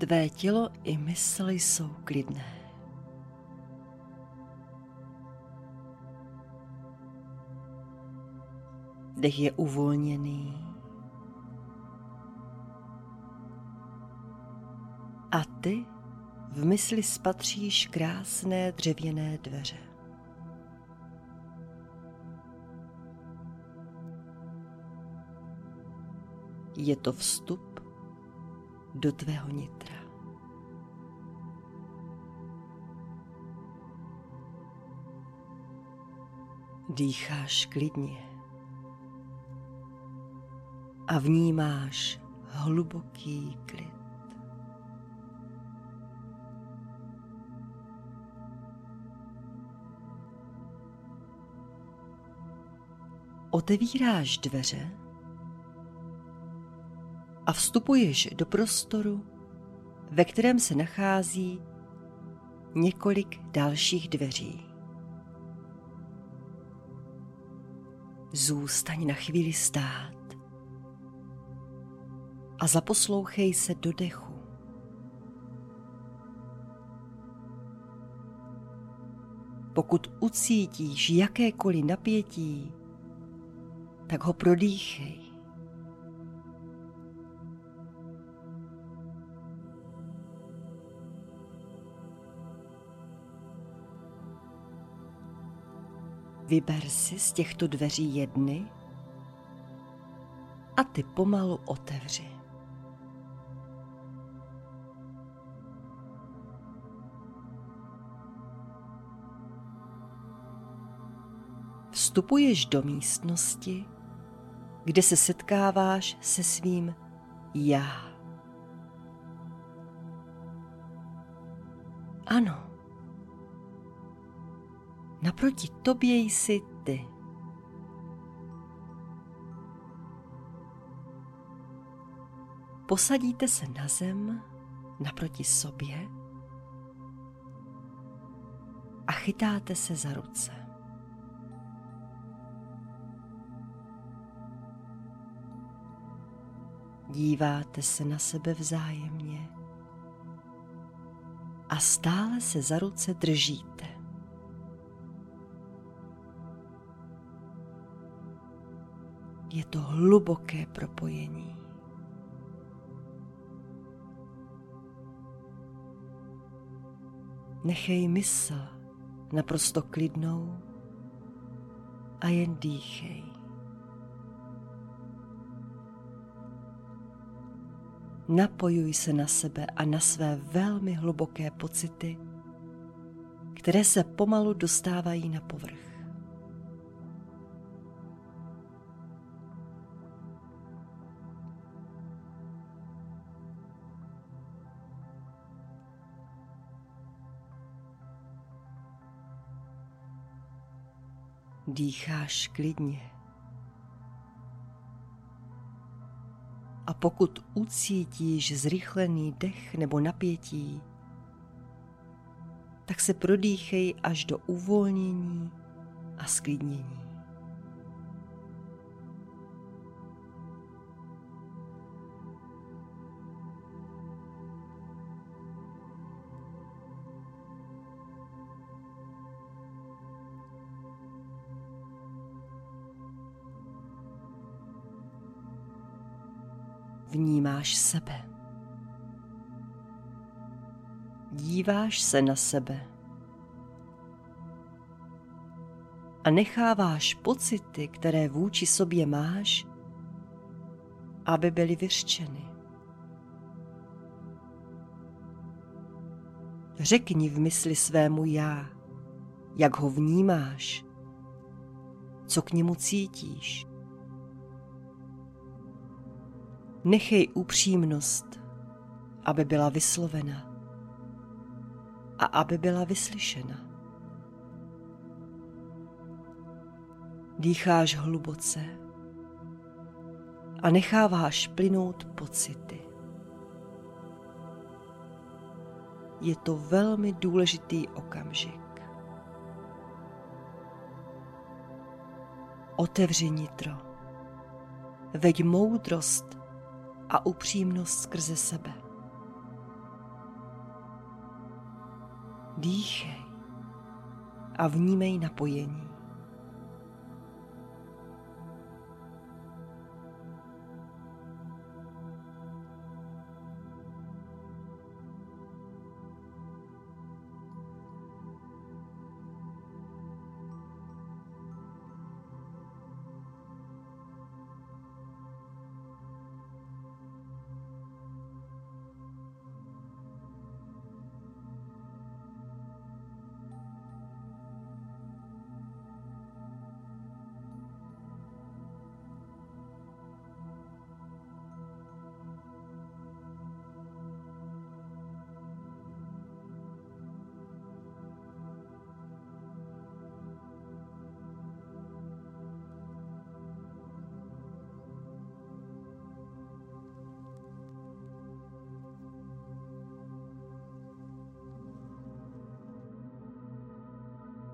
Tvé tělo i mysl jsou klidné. Dech je uvolněný. A ty v mysli spatříš krásné dřevěné dveře. Je to vstup do tvého nitra. Dýcháš klidně a vnímáš hluboký klid. Otevíráš dveře a vstupuješ do prostoru, ve kterém se nachází několik dalších dveří. Zůstaň na chvíli stát a zaposlouchej se do dechu. Pokud ucítíš jakékoliv napětí, tak ho prodýchej. Vyber si z těchto dveří jedny a ty pomalu otevři. Vstupuješ do místnosti, kde se setkáváš se svým já. Ano, naproti tobě jsi ty. Posadíte se na zem naproti sobě a chytáte se za ruce. díváte se na sebe vzájemně a stále se za ruce držíte. Je to hluboké propojení. Nechej mysl naprosto klidnou a jen dýchej. Napojuj se na sebe a na své velmi hluboké pocity, které se pomalu dostávají na povrch. Dýcháš klidně. A pokud ucítíš zrychlený dech nebo napětí, tak se prodýchej až do uvolnění a sklidnění. Vnímáš sebe. Díváš se na sebe a necháváš pocity, které vůči sobě máš, aby byly vyřčeny. Řekni v mysli svému já, jak ho vnímáš, co k němu cítíš. Nechej upřímnost, aby byla vyslovena a aby byla vyslyšena. Dýcháš hluboce a necháváš plynout pocity. Je to velmi důležitý okamžik. Otevři nitro. Veď moudrost a upřímnost skrze sebe. Dýchej a vnímej napojení.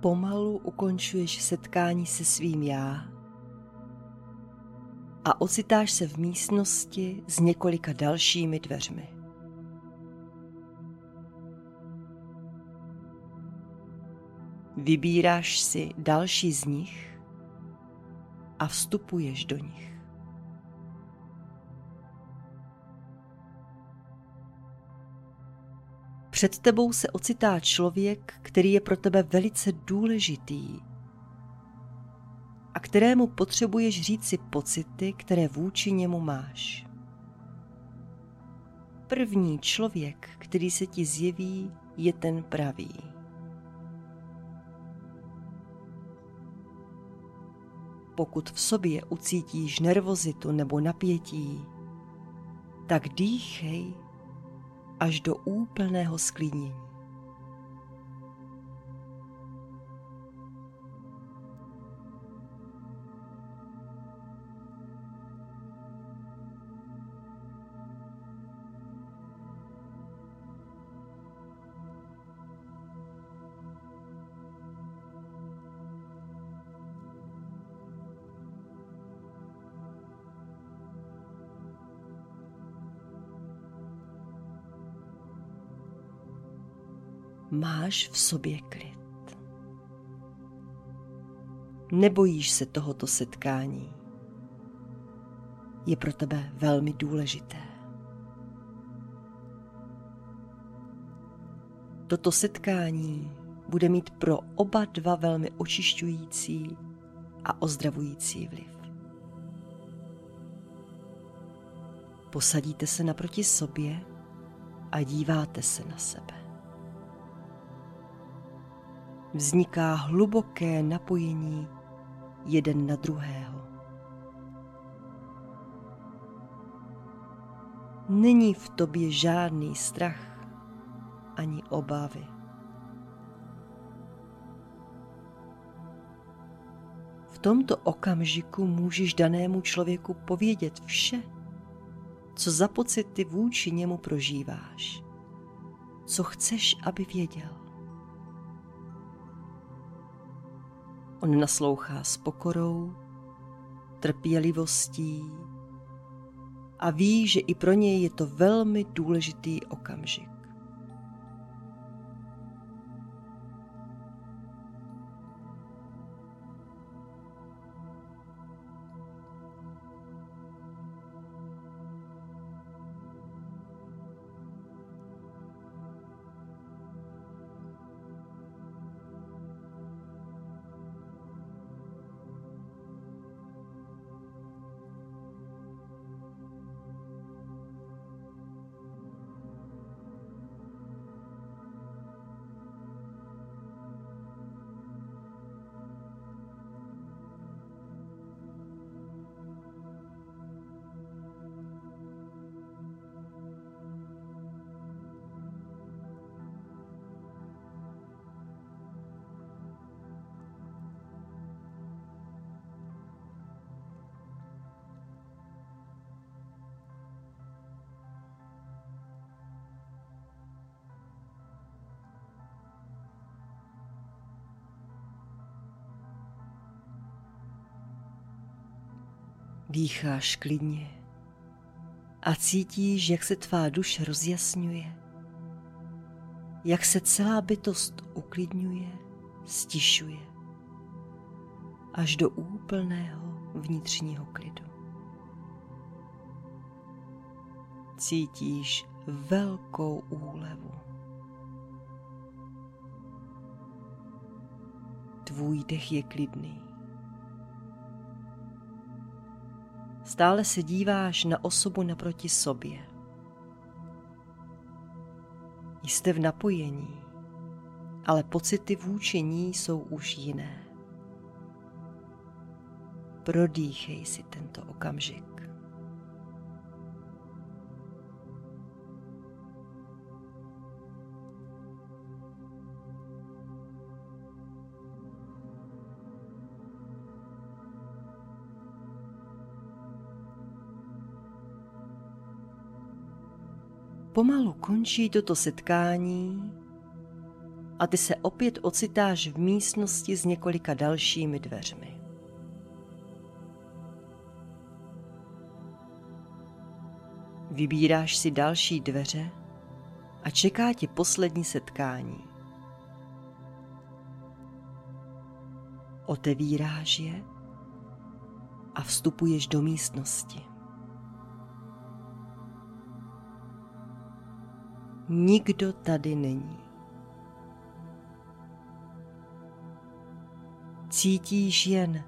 Pomalu ukončuješ setkání se svým já a ocitáš se v místnosti s několika dalšími dveřmi. Vybíráš si další z nich a vstupuješ do nich. Před tebou se ocitá člověk, který je pro tebe velice důležitý a kterému potřebuješ říci pocity, které vůči němu máš. První člověk, který se ti zjeví, je ten pravý. Pokud v sobě ucítíš nervozitu nebo napětí, tak dýchej až do úplného sklidnění. Máš v sobě klid. Nebojíš se tohoto setkání. Je pro tebe velmi důležité. Toto setkání bude mít pro oba dva velmi očišťující a ozdravující vliv. Posadíte se naproti sobě a díváte se na sebe vzniká hluboké napojení jeden na druhého. Není v tobě žádný strach ani obavy. V tomto okamžiku můžeš danému člověku povědět vše, co za pocity vůči němu prožíváš, co chceš, aby věděl. On naslouchá s pokorou, trpělivostí a ví, že i pro něj je to velmi důležitý okamžik. Dýcháš klidně a cítíš, jak se tvá duše rozjasňuje jak se celá bytost uklidňuje, stišuje až do úplného vnitřního klidu. Cítíš velkou úlevu. Tvůj dech je klidný. Stále se díváš na osobu naproti sobě. Jste v napojení, ale pocity vůči ní jsou už jiné. Prodýchej si tento okamžik. Pomalu končí toto setkání a ty se opět ocitáš v místnosti s několika dalšími dveřmi. Vybíráš si další dveře a čeká tě poslední setkání. Otevíráš je a vstupuješ do místnosti. Nikdo tady není. Cítíš jen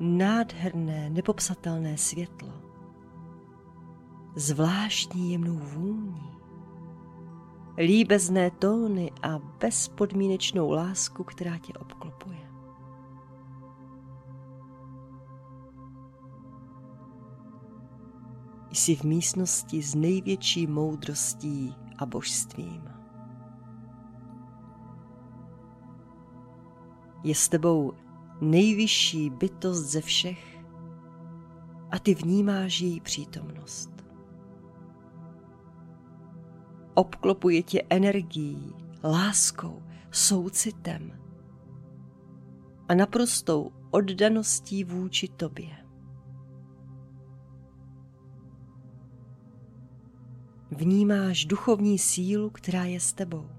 nádherné, nepopsatelné světlo, zvláštní jemnou vůni, líbezné tóny a bezpodmínečnou lásku, která tě obklopuje. Jsi v místnosti s největší moudrostí a božstvím. Je s tebou nejvyšší bytost ze všech a ty vnímáš její přítomnost. Obklopuje tě energií, láskou, soucitem a naprostou oddaností vůči tobě. Vnímáš duchovní sílu, která je s tebou.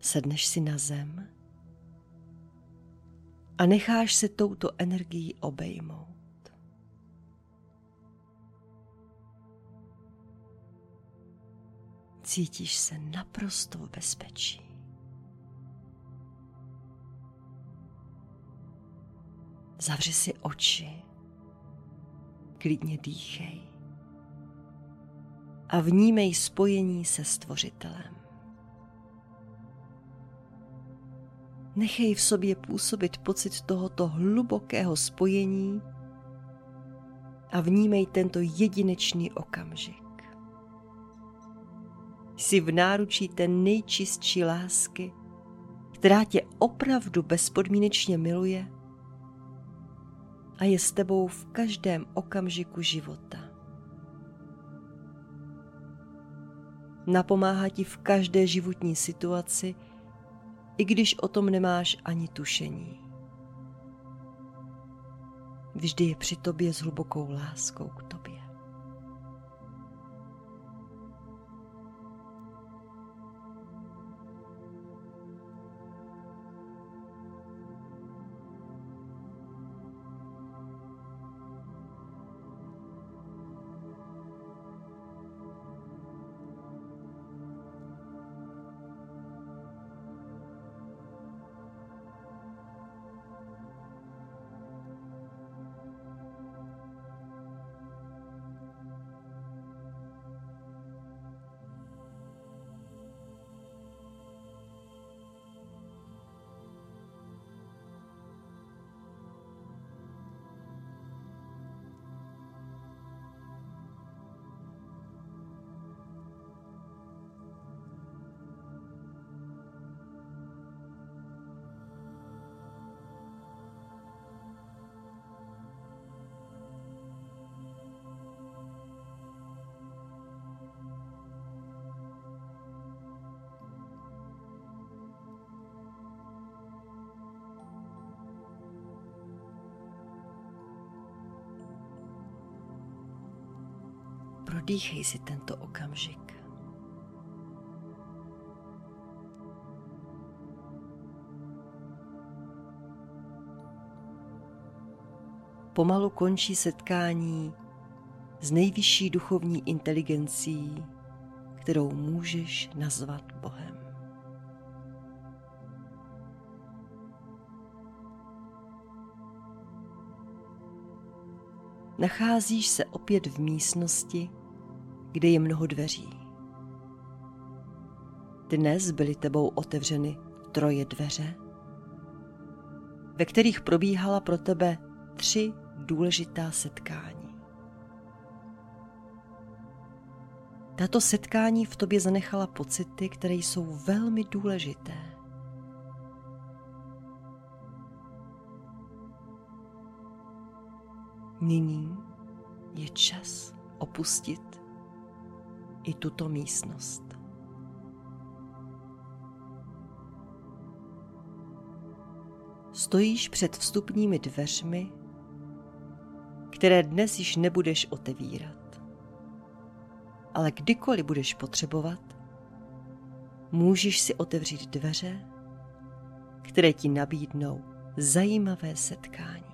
Sedneš si na zem a necháš se touto energií obejmout. Cítíš se naprosto v bezpečí. Zavři si oči klidně dýchej a vnímej spojení se Stvořitelem. Nechej v sobě působit pocit tohoto hlubokého spojení a vnímej tento jedinečný okamžik. Jsi v náručí té nejčistší lásky, která tě opravdu bezpodmínečně miluje a je s tebou v každém okamžiku života. Napomáhá ti v každé životní situaci, i když o tom nemáš ani tušení. Vždy je při tobě s hlubokou láskou k tobě. Prodýchej si tento okamžik. Pomalu končí setkání s nejvyšší duchovní inteligencí, kterou můžeš nazvat Bohem. Nacházíš se opět v místnosti, kde je mnoho dveří. Dnes byly tebou otevřeny troje dveře, ve kterých probíhala pro tebe tři důležitá setkání. Tato setkání v tobě zanechala pocity, které jsou velmi důležité. Nyní je čas opustit i tuto místnost. Stojíš před vstupními dveřmi, které dnes již nebudeš otevírat. Ale kdykoliv budeš potřebovat, můžeš si otevřít dveře, které ti nabídnou zajímavé setkání.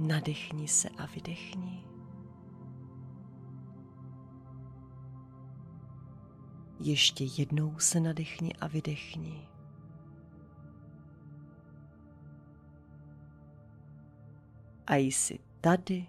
Nadechni se a vydechni. Ještě jednou se nadechni a vydechni. A jsi tady